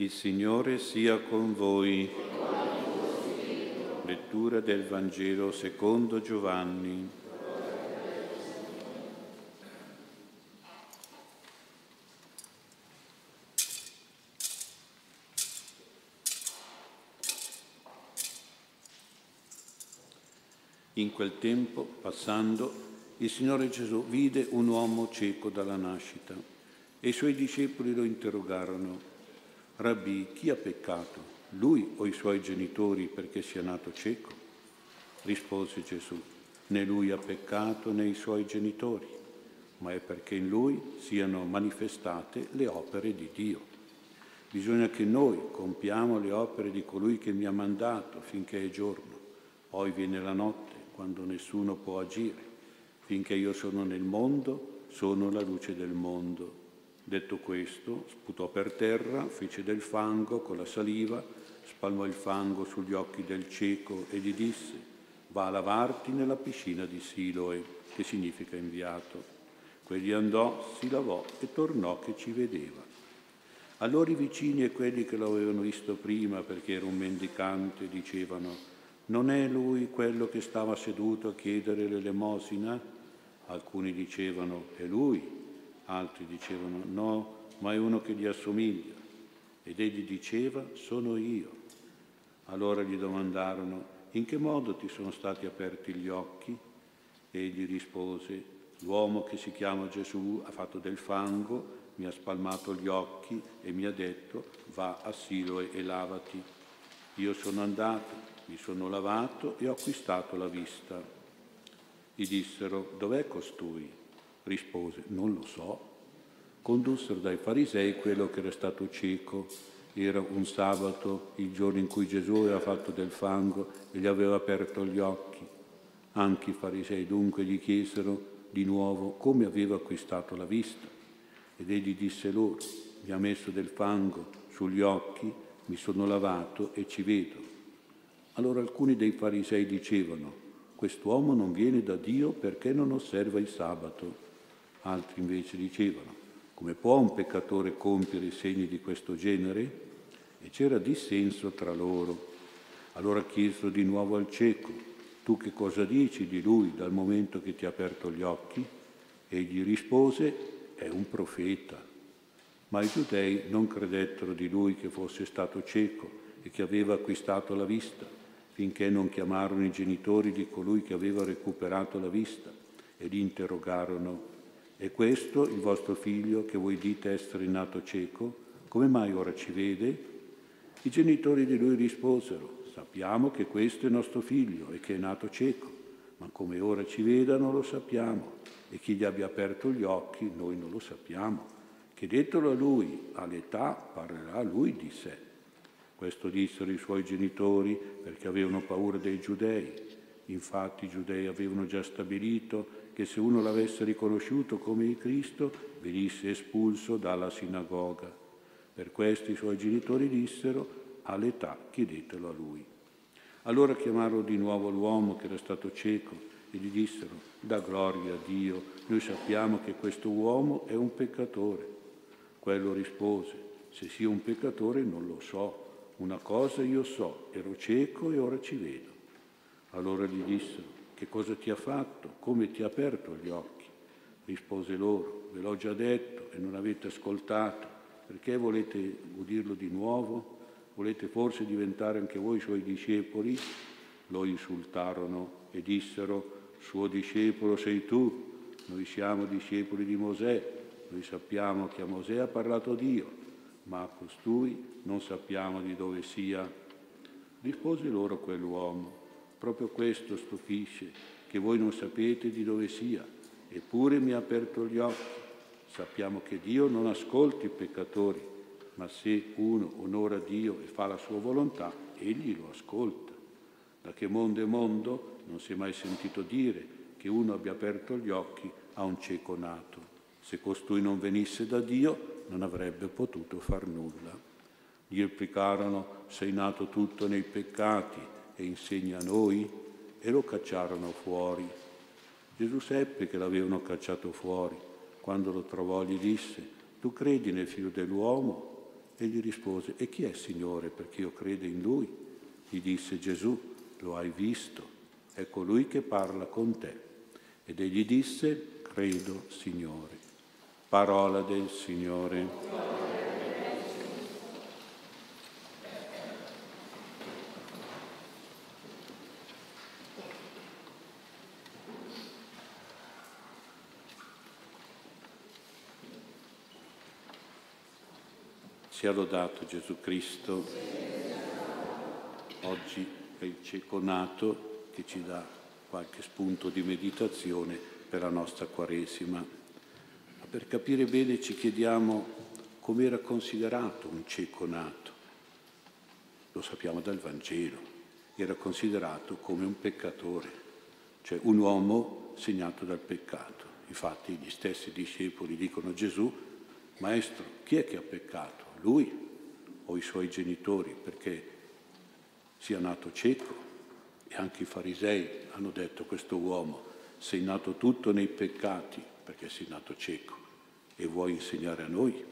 Il Signore sia con voi. Lettura del Vangelo secondo Giovanni. In quel tempo, passando, il Signore Gesù vide un uomo cieco dalla nascita e i suoi discepoli lo interrogarono Rabbi, chi ha peccato, lui o i suoi genitori perché sia nato cieco? Rispose Gesù, né lui ha peccato né i suoi genitori, ma è perché in lui siano manifestate le opere di Dio. Bisogna che noi compiamo le opere di colui che mi ha mandato finché è giorno, poi viene la notte quando nessuno può agire. Finché io sono nel mondo, sono la luce del mondo. Detto questo, sputò per terra, fece del fango con la saliva, spalmò il fango sugli occhi del cieco e gli disse, va a lavarti nella piscina di Siloe, che significa inviato. Quegli andò, si lavò e tornò che ci vedeva. Allora i vicini e quelli che lo avevano visto prima perché era un mendicante dicevano, non è lui quello che stava seduto a chiedere l'elemosina? Alcuni dicevano, è lui altri dicevano no, ma è uno che gli assomiglia. Ed egli diceva sono io. Allora gli domandarono in che modo ti sono stati aperti gli occhi? Egli rispose l'uomo che si chiama Gesù ha fatto del fango, mi ha spalmato gli occhi e mi ha detto va a Siloe e lavati. Io sono andato, mi sono lavato e ho acquistato la vista. Gli dissero dov'è costui? Rispose, non lo so. Condussero dai farisei quello che era stato cieco. Era un sabato, il giorno in cui Gesù aveva fatto del fango e gli aveva aperto gli occhi. Anche i farisei dunque gli chiesero di nuovo come aveva acquistato la vista. Ed egli disse loro, mi ha messo del fango sugli occhi, mi sono lavato e ci vedo. Allora alcuni dei farisei dicevano, quest'uomo non viene da Dio perché non osserva il sabato. Altri invece dicevano, come può un peccatore compiere segni di questo genere? E c'era dissenso tra loro. Allora chiesero di nuovo al cieco, tu che cosa dici di lui dal momento che ti ha aperto gli occhi? Egli rispose, è un profeta. Ma i giudei non credettero di lui che fosse stato cieco e che aveva acquistato la vista, finché non chiamarono i genitori di colui che aveva recuperato la vista e li interrogarono è questo il vostro figlio che voi dite essere nato cieco? Come mai ora ci vede? I genitori di lui risposero, sappiamo che questo è nostro figlio e che è nato cieco, ma come ora ci veda non lo sappiamo e chi gli abbia aperto gli occhi noi non lo sappiamo. Chiedetelo a lui, all'età parlerà lui di sé. Questo dissero i suoi genitori perché avevano paura dei giudei. Infatti i giudei avevano già stabilito che se uno l'avesse riconosciuto come il Cristo venisse espulso dalla sinagoga. Per questo i suoi genitori dissero, all'età chiedetelo a lui. Allora chiamarono di nuovo l'uomo che era stato cieco e gli dissero, da gloria a Dio, noi sappiamo che questo uomo è un peccatore. Quello rispose, se sia un peccatore non lo so, una cosa io so, ero cieco e ora ci vedo. Allora gli dissero, che cosa ti ha fatto, come ti ha aperto gli occhi. Rispose loro, ve l'ho già detto e non avete ascoltato, perché volete udirlo di nuovo? Volete forse diventare anche voi suoi discepoli? Lo insultarono e dissero, suo discepolo sei tu, noi siamo discepoli di Mosè, noi sappiamo che a Mosè ha parlato Dio, ma a costui non sappiamo di dove sia. Rispose loro quell'uomo, Proprio questo stupisce, che voi non sapete di dove sia, eppure mi ha aperto gli occhi. Sappiamo che Dio non ascolta i peccatori, ma se uno onora Dio e fa la sua volontà, egli lo ascolta. Da che mondo è mondo non si è mai sentito dire che uno abbia aperto gli occhi a un cieco nato. Se costui non venisse da Dio, non avrebbe potuto far nulla. Gli replicarono, sei nato tutto nei peccati e insegna a noi? E lo cacciarono fuori. Gesù seppe che l'avevano cacciato fuori. Quando lo trovò gli disse, tu credi nel figlio dell'uomo? e gli rispose, e chi è Signore perché io creda in Lui? Gli disse Gesù, lo hai visto, è colui che parla con te. Ed egli disse, credo Signore. Parola del Signore. Sia lodato Gesù Cristo. Oggi è il cieco nato che ci dà qualche spunto di meditazione per la nostra Quaresima. Ma per capire bene ci chiediamo come era considerato un cieco nato. Lo sappiamo dal Vangelo. Era considerato come un peccatore, cioè un uomo segnato dal peccato. Infatti gli stessi discepoli dicono a Gesù, Maestro, chi è che ha peccato? Lui o i suoi genitori perché sia nato cieco. E anche i farisei hanno detto questo uomo, sei nato tutto nei peccati perché sei nato cieco e vuoi insegnare a noi?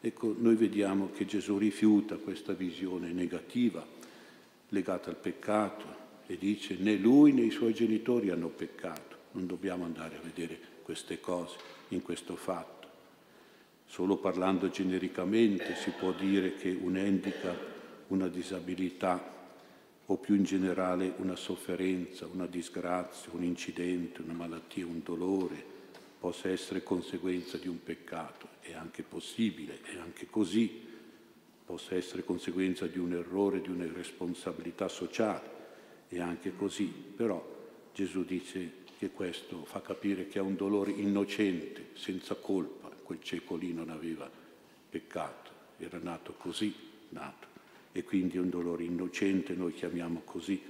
Ecco, noi vediamo che Gesù rifiuta questa visione negativa legata al peccato e dice né lui né i suoi genitori hanno peccato. Non dobbiamo andare a vedere queste cose in questo fatto. Solo parlando genericamente si può dire che un handicap, una disabilità o più in generale una sofferenza, una disgrazia, un incidente, una malattia, un dolore possa essere conseguenza di un peccato. È anche possibile, è anche così, possa essere conseguenza di un errore, di una irresponsabilità sociale, è anche così. Però Gesù dice che questo fa capire che è un dolore innocente, senza colpa quel cieco lì non aveva peccato, era nato così, nato, e quindi è un dolore innocente, noi chiamiamo così,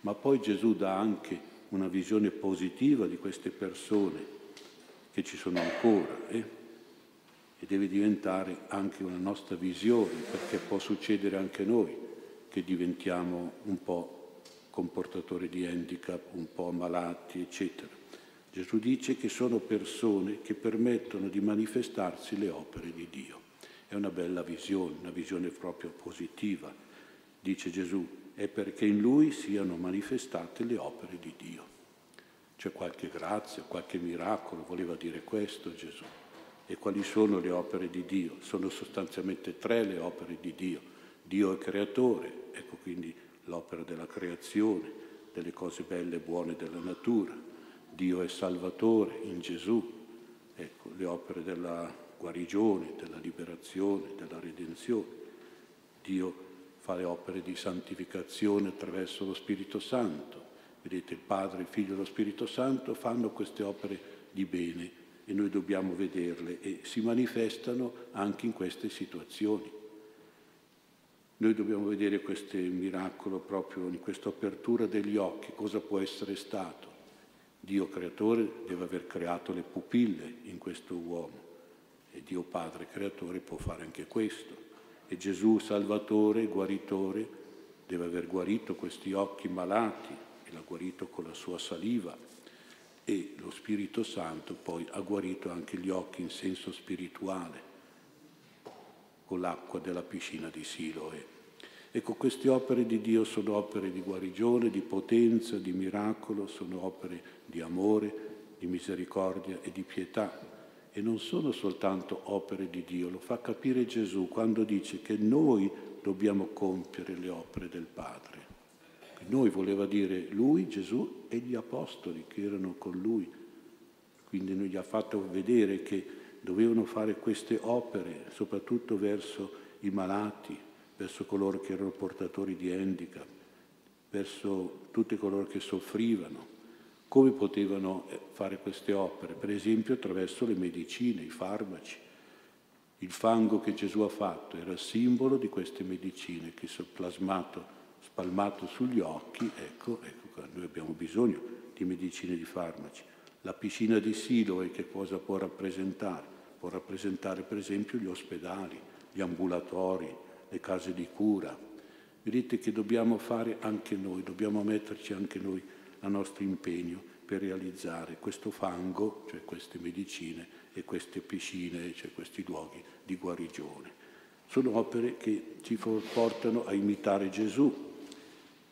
ma poi Gesù dà anche una visione positiva di queste persone che ci sono ancora eh? e deve diventare anche una nostra visione, perché può succedere anche noi che diventiamo un po' comportatori di handicap, un po' malati, eccetera. Gesù dice che sono persone che permettono di manifestarsi le opere di Dio. È una bella visione, una visione proprio positiva. Dice Gesù, è perché in Lui siano manifestate le opere di Dio. C'è qualche grazia, qualche miracolo, voleva dire questo Gesù. E quali sono le opere di Dio? Sono sostanzialmente tre le opere di Dio. Dio è creatore, ecco quindi l'opera della creazione, delle cose belle e buone della natura Dio è Salvatore in Gesù, ecco, le opere della guarigione, della liberazione, della redenzione. Dio fa le opere di santificazione attraverso lo Spirito Santo. Vedete, il Padre, il Figlio e lo Spirito Santo fanno queste opere di bene e noi dobbiamo vederle e si manifestano anche in queste situazioni. Noi dobbiamo vedere questo miracolo proprio in questa apertura degli occhi, cosa può essere stato. Dio creatore deve aver creato le pupille in questo uomo e Dio Padre creatore può fare anche questo. E Gesù Salvatore, guaritore, deve aver guarito questi occhi malati e l'ha guarito con la sua saliva e lo Spirito Santo poi ha guarito anche gli occhi in senso spirituale con l'acqua della piscina di Siloe. Ecco, queste opere di Dio sono opere di guarigione, di potenza, di miracolo, sono opere di amore, di misericordia e di pietà. E non sono soltanto opere di Dio, lo fa capire Gesù quando dice che noi dobbiamo compiere le opere del Padre. Noi voleva dire lui, Gesù e gli apostoli che erano con lui. Quindi gli ha fatto vedere che dovevano fare queste opere, soprattutto verso i malati, verso coloro che erano portatori di handicap, verso tutti coloro che soffrivano. Come potevano eh, fare queste opere? Per esempio attraverso le medicine, i farmaci. Il fango che Gesù ha fatto era simbolo di queste medicine che sono plasmato, spalmato sugli occhi. Ecco, ecco, noi abbiamo bisogno di medicine e di farmaci. La piscina di Siloe che cosa può rappresentare? Può rappresentare per esempio gli ospedali, gli ambulatori, le case di cura. Vedete che dobbiamo fare anche noi, dobbiamo metterci anche noi il nostro impegno per realizzare questo fango, cioè queste medicine e queste piscine, cioè questi luoghi di guarigione. sono opere che ci portano a imitare Gesù.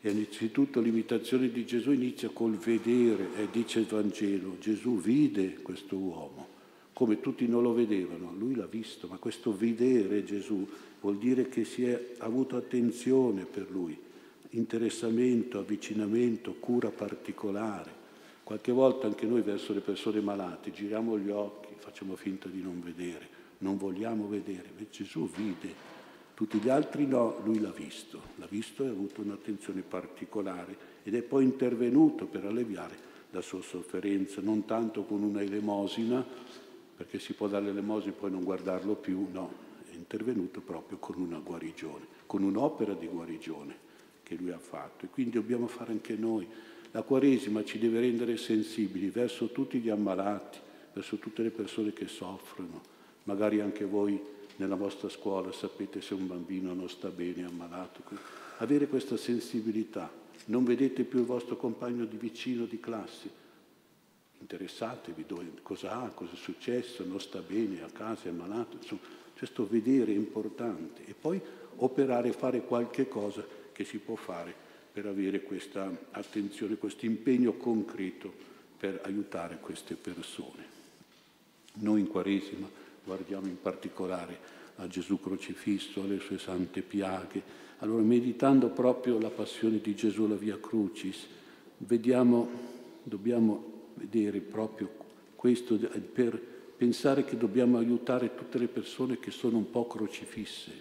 E innanzitutto l'imitazione di Gesù inizia col vedere, e dice il Vangelo, Gesù vide questo uomo, come tutti non lo vedevano, lui l'ha visto, ma questo vedere Gesù vuol dire che si è avuto attenzione per lui, interessamento, avvicinamento, cura particolare. Qualche volta anche noi verso le persone malate giriamo gli occhi, facciamo finta di non vedere, non vogliamo vedere, ma Gesù vide. Tutti gli altri no, lui l'ha visto, l'ha visto e ha avuto un'attenzione particolare ed è poi intervenuto per alleviare la sua sofferenza, non tanto con una elemosina, perché si può dare l'elemosina e poi non guardarlo più, no, intervenuto proprio con una guarigione, con un'opera di guarigione che lui ha fatto. E quindi dobbiamo fare anche noi la Quaresima ci deve rendere sensibili verso tutti gli ammalati, verso tutte le persone che soffrono. Magari anche voi nella vostra scuola sapete se un bambino non sta bene, è ammalato. Avere questa sensibilità. Non vedete più il vostro compagno di vicino di classe. Interessatevi cosa ha, cosa è successo, non sta bene, a casa è ammalato. Insomma, questo vedere è importante. E poi operare, fare qualche cosa che si può fare per avere questa attenzione, questo impegno concreto per aiutare queste persone. Noi in Quaresima guardiamo in particolare a Gesù crocifisso, alle sue sante piaghe. Allora, meditando proprio la passione di Gesù, la via Crucis, vediamo, dobbiamo vedere proprio questo per pensare che dobbiamo aiutare tutte le persone che sono un po' crocifisse,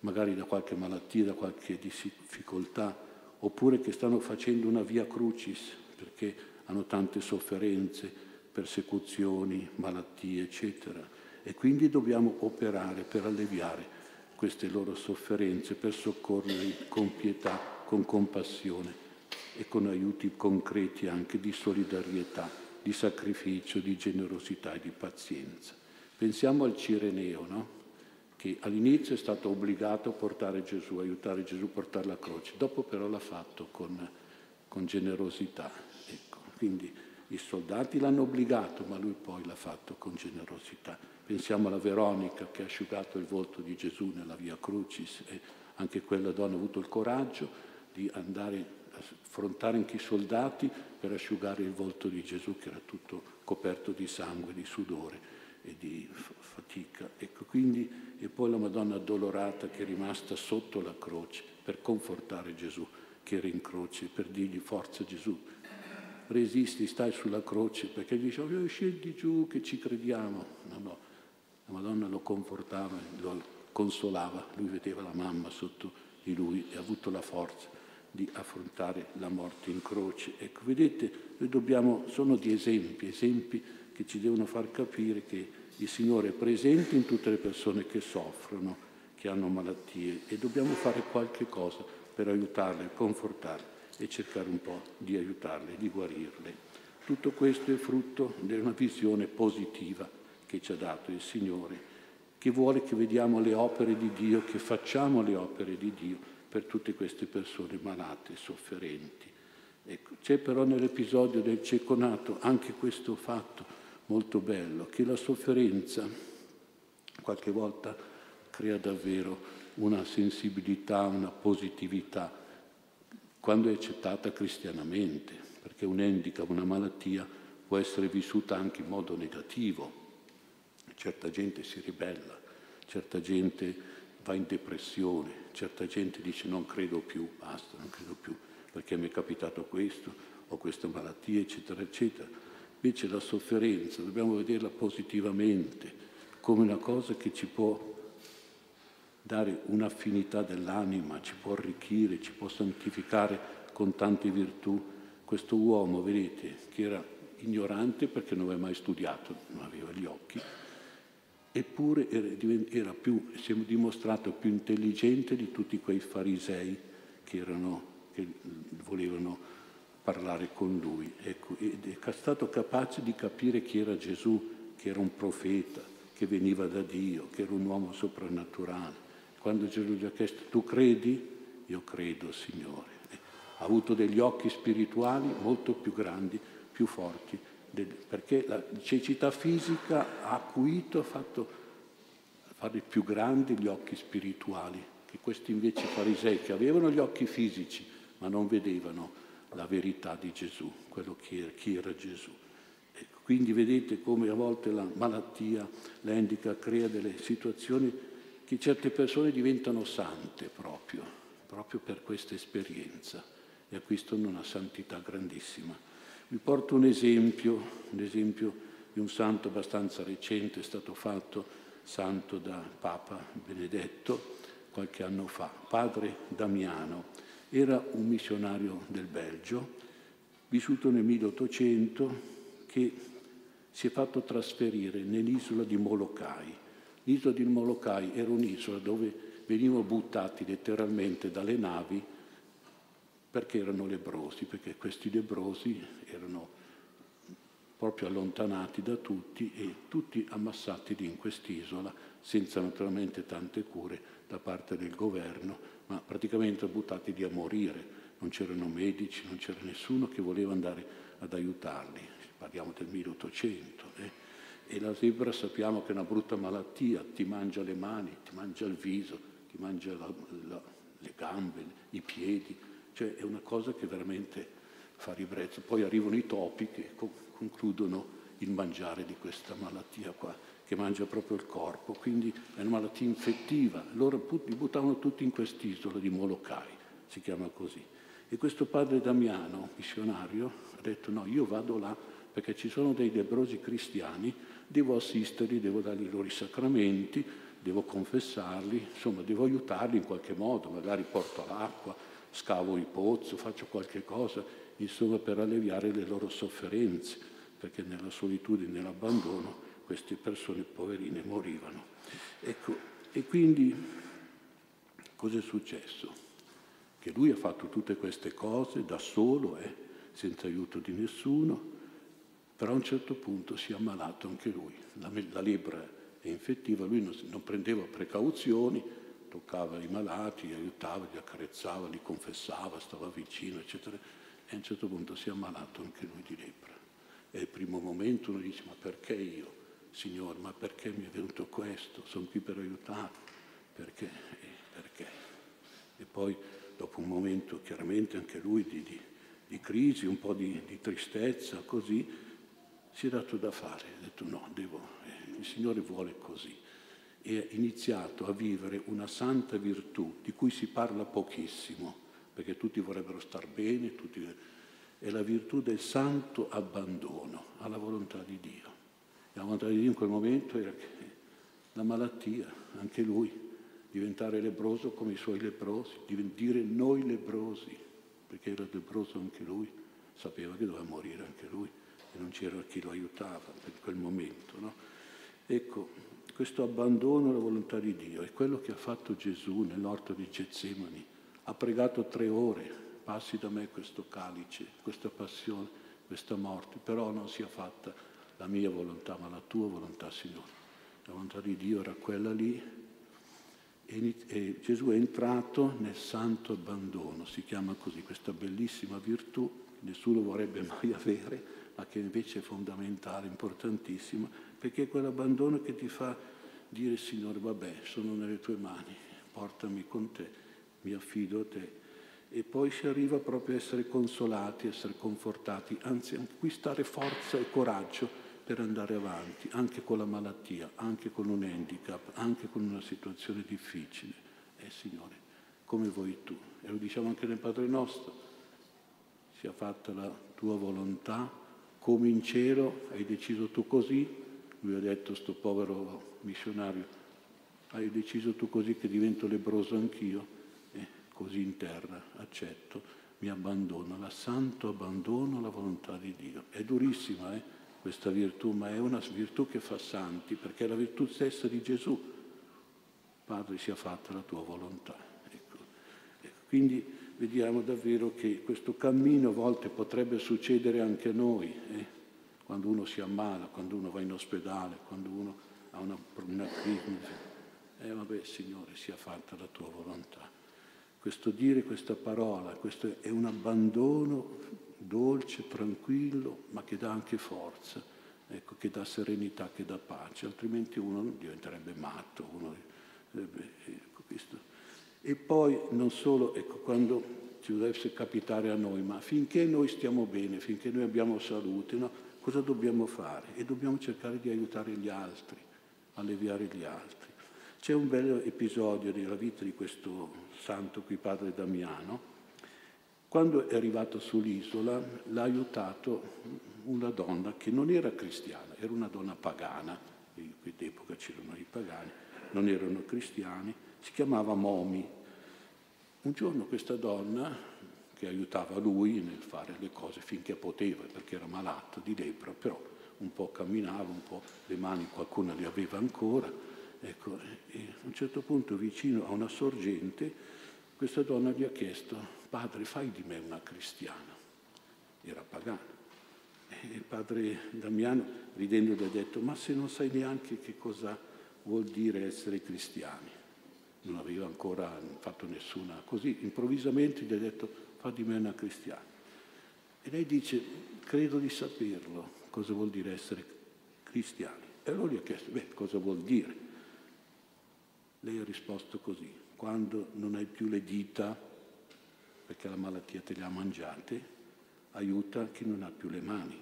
magari da qualche malattia, da qualche difficoltà, oppure che stanno facendo una via crucis perché hanno tante sofferenze, persecuzioni, malattie, eccetera. E quindi dobbiamo operare per alleviare queste loro sofferenze, per soccorrerli con pietà, con compassione e con aiuti concreti anche di solidarietà, di sacrificio, di generosità e di pazienza. Pensiamo al Cireneo, no? che all'inizio è stato obbligato a portare Gesù, aiutare Gesù a portare la croce, dopo però l'ha fatto con, con generosità. Ecco. Quindi i soldati l'hanno obbligato, ma lui poi l'ha fatto con generosità. Pensiamo alla Veronica che ha asciugato il volto di Gesù nella via Crucis e anche quella donna ha avuto il coraggio di andare affrontare anche i soldati per asciugare il volto di Gesù che era tutto coperto di sangue, di sudore e di fatica. Ecco, quindi, e poi la Madonna addolorata che è rimasta sotto la croce per confortare Gesù che era in croce, per dirgli forza Gesù, resisti, stai sulla croce, perché gli dice, oh, scendi giù che ci crediamo. No, no, la Madonna lo confortava, lo consolava, lui vedeva la mamma sotto di lui e ha avuto la forza di affrontare la morte in croce. Ecco, vedete, noi dobbiamo, sono di esempi, esempi che ci devono far capire che il Signore è presente in tutte le persone che soffrono, che hanno malattie e dobbiamo fare qualche cosa per aiutarle, confortarle e cercare un po' di aiutarle, di guarirle. Tutto questo è frutto di una visione positiva che ci ha dato il Signore, che vuole che vediamo le opere di Dio, che facciamo le opere di Dio per tutte queste persone malate sofferenti. Ecco, c'è però nell'episodio del cieco nato anche questo fatto molto bello, che la sofferenza qualche volta crea davvero una sensibilità, una positività, quando è accettata cristianamente, perché un handicap, una malattia può essere vissuta anche in modo negativo. Certa gente si ribella, certa gente va in depressione, certa gente dice non credo più, basta, non credo più, perché mi è capitato questo, ho questa malattia, eccetera, eccetera. Invece la sofferenza dobbiamo vederla positivamente, come una cosa che ci può dare un'affinità dell'anima, ci può arricchire, ci può santificare con tante virtù. Questo uomo, vedete, che era ignorante perché non aveva mai studiato, non aveva gli occhi, eppure era più, si è dimostrato più intelligente di tutti quei farisei che, erano, che volevano parlare con lui. Ecco, ed è stato capace di capire chi era Gesù, che era un profeta, che veniva da Dio, che era un uomo soprannaturale. Quando Gesù gli ha chiesto, tu credi? Io credo, Signore. Ha avuto degli occhi spirituali molto più grandi, più forti, perché la cecità fisica ha acuito, ha fatto fare più grandi gli occhi spirituali, che questi invece farisei che avevano gli occhi fisici ma non vedevano la verità di Gesù, quello che era, chi era Gesù. Ecco, quindi vedete come a volte la malattia, l'endica, crea delle situazioni che certe persone diventano sante proprio, proprio per questa esperienza e acquistano una santità grandissima. Vi porto un esempio, un esempio di un santo abbastanza recente, è stato fatto santo da Papa Benedetto qualche anno fa, padre Damiano. Era un missionario del Belgio, vissuto nel 1800, che si è fatto trasferire nell'isola di Molokai. L'isola di Molokai era un'isola dove venivano buttati letteralmente dalle navi perché erano lebrosi, perché questi lebrosi erano proprio allontanati da tutti e tutti ammassati lì in quest'isola, senza naturalmente tante cure da parte del governo, ma praticamente buttati lì a morire. Non c'erano medici, non c'era nessuno che voleva andare ad aiutarli. Parliamo del 1800. Eh? E la zebra sappiamo che è una brutta malattia, ti mangia le mani, ti mangia il viso, ti mangia la, la, le gambe, i piedi, cioè è una cosa che veramente fa ribrezzo. Poi arrivano i topi che concludono il mangiare di questa malattia qua, che mangia proprio il corpo, quindi è una malattia infettiva. Loro li buttavano tutti in quest'isola di Molokai, si chiama così. E questo padre Damiano, missionario, ha detto no, io vado là perché ci sono dei lebrosi cristiani, devo assisterli, devo dargli i loro sacramenti, devo confessarli, insomma devo aiutarli in qualche modo, magari porto l'acqua, scavo il pozzo, faccio qualche cosa, insomma per alleviare le loro sofferenze, perché nella solitudine e nell'abbandono queste persone poverine morivano. Ecco, e quindi cosa è successo? Che lui ha fatto tutte queste cose da solo, eh, senza aiuto di nessuno, però a un certo punto si è ammalato anche lui. La, la lebbra è infettiva, lui non, non prendeva precauzioni, toccava i malati, li aiutava, li accarezzava, li confessava, stava vicino, eccetera e a un certo punto si è ammalato anche lui di lepra. E il primo momento uno dice, ma perché io, Signore, ma perché mi è venuto questo? Sono qui per aiutarlo. Perché? E perché? E poi dopo un momento chiaramente anche lui di, di, di crisi, un po' di, di, tristezza, così, si è dato da fare. Ha detto no, devo, eh, il Signore vuole così. E iniziato a vivere una santa virtù di cui si parla pochissimo perché tutti vorrebbero star bene, tutti... è la virtù del santo abbandono alla volontà di Dio. E la volontà di Dio in quel momento era che la malattia, anche lui, diventare lebroso come i suoi leprosi, dire noi lebrosi, perché era lebroso anche lui, sapeva che doveva morire anche lui e non c'era chi lo aiutava in quel momento. No? Ecco, questo abbandono alla volontà di Dio è quello che ha fatto Gesù nell'orto di Getsemani ha pregato tre ore, passi da me questo calice, questa passione, questa morte, però non sia fatta la mia volontà, ma la tua volontà, Signore. La volontà di Dio era quella lì e, Gesù è entrato nel santo abbandono, si chiama così, questa bellissima virtù che nessuno vorrebbe mai avere, ma che invece è fondamentale, importantissima, perché è quell'abbandono che ti fa dire Signore, vabbè, sono nelle tue mani, portami con te mi affido a te. E poi si arriva proprio a essere consolati, a essere confortati, anzi a acquistare forza e coraggio per andare avanti, anche con la malattia, anche con un handicap, anche con una situazione difficile. Eh Signore, come vuoi tu. E lo diciamo anche nel Padre nostro, sia fatta la tua volontà, come in cielo hai deciso tu così, lui ha detto sto povero missionario, hai deciso tu così che divento lebroso anch'io, così in terra, accetto, mi abbandono, la santo abbandono alla volontà di Dio. È durissima eh, questa virtù, ma è una virtù che fa santi, perché è la virtù stessa di Gesù. Padre, sia fatta la tua volontà. Ecco. Ecco. Quindi vediamo davvero che questo cammino a volte potrebbe succedere anche a noi, eh? Quando uno si ammala, quando uno va in ospedale, quando uno ha una, una crisi. Eh vabbè, Signore, sia fatta la tua volontà questo dire questa parola, questo è un abbandono dolce, tranquillo, ma che dà anche forza ecco, che dà serenità, che dà pace, altrimenti uno diventerebbe matto. Uno, ecco, e poi non solo, ecco, quando ci dovesse capitare a noi, ma finché noi stiamo bene, finché noi abbiamo salute, no? Cosa dobbiamo fare? E dobbiamo cercare di aiutare gli altri, alleviare gli altri. C'è un bel episodio della vita di questo santo qui, padre Damiano. Quando è arrivato sull'isola l'ha aiutato una donna che non era cristiana, era una donna pagana, in quell'epoca c'erano i pagani, non erano cristiani, si chiamava Momi un giorno questa donna, che aiutava lui nel fare le cose finché poteva, perché era malato di lepra, però un po' camminava, un po' le mani qualcuna le aveva ancora, ecco, e a un certo punto vicino a una sorgente questa donna gli ha chiesto, padre fai di me una cristiana, era pagana. E il padre Damiano ridendo gli ha detto, ma se non sai neanche che cosa vuol dire essere cristiani, non aveva ancora fatto nessuna, così improvvisamente gli ha detto di me una cristiana. E lei dice credo di saperlo cosa vuol dire essere cristiani. E allora gli ha chiesto, beh, cosa vuol dire? Lei ha risposto così, quando non hai più le dita, perché la malattia te le ha mangiate, aiuta chi non ha più le mani.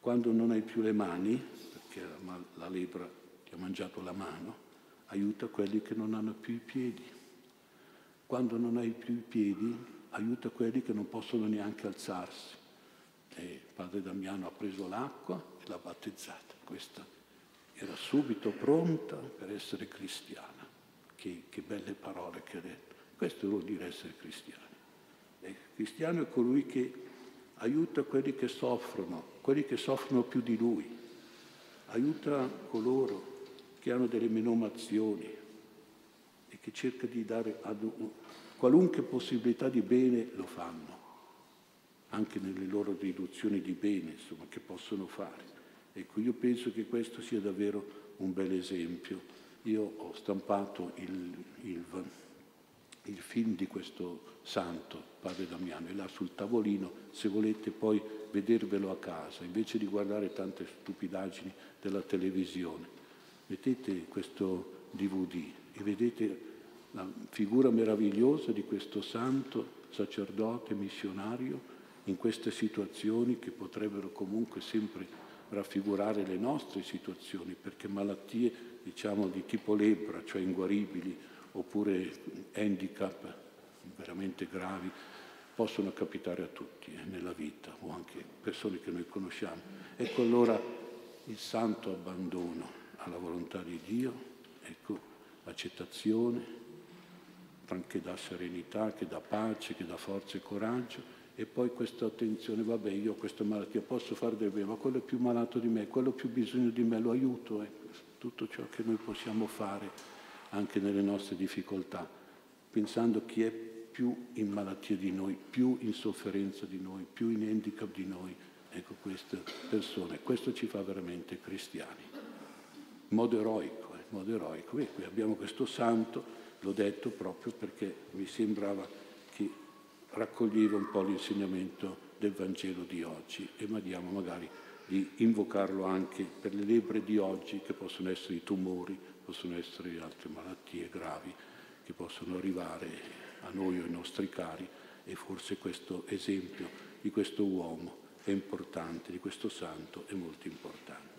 Quando non hai più le mani, perché la, la lepra ti ha mangiato la mano, aiuta quelli che non hanno più i piedi. Quando non hai più i piedi, aiuta quelli che non possono neanche alzarsi. E padre Damiano ha preso l'acqua e l'ha battezzata. Questa era subito pronta per essere cristiana. Che, che belle parole che ha detto. Questo vuol dire essere cristiani. E cristiano è colui che aiuta quelli che soffrono, quelli che soffrono più di lui. Aiuta coloro che hanno delle menomazioni e che cerca di dare ad qualunque possibilità di bene lo fanno, anche nelle loro riduzioni di bene insomma, che possono fare. Ecco, io penso che questo sia davvero un bel esempio. Io ho stampato il, il, il film di questo santo, padre Damiano, è là sul tavolino, se volete poi vedervelo a casa, invece di guardare tante stupidaggini della televisione mettete questo DVD e vedete la figura meravigliosa di questo santo sacerdote missionario in queste situazioni che potrebbero comunque sempre raffigurare le nostre situazioni, perché malattie diciamo di tipo lebbra, cioè inguaribili, oppure handicap veramente gravi, possono capitare a tutti eh, nella vita o anche persone che noi conosciamo. Ecco allora il santo abbandono alla volontà di Dio, ecco, accettazione, che dà serenità, che dà pace, che dà forza e coraggio, e poi questa attenzione, vabbè, io ho questa malattia, posso fare del bene, ma quello è più malato di me, quello ha più bisogno di me, lo aiuto, ecco, tutto ciò che noi possiamo fare anche nelle nostre difficoltà, pensando chi è più in malattia di noi, più in sofferenza di noi, più in handicap di noi, ecco queste persone. Questo ci fa veramente cristiani modo eroico, in modo eroico. E qui abbiamo questo santo, l'ho detto proprio perché mi sembrava che raccoglieva un po' l'insegnamento del Vangelo di oggi e vediamo magari di invocarlo anche per le lebre di oggi che possono essere i tumori, possono essere altre malattie gravi che possono arrivare a noi o ai nostri cari e forse questo esempio di questo uomo è importante, di questo santo è molto importante.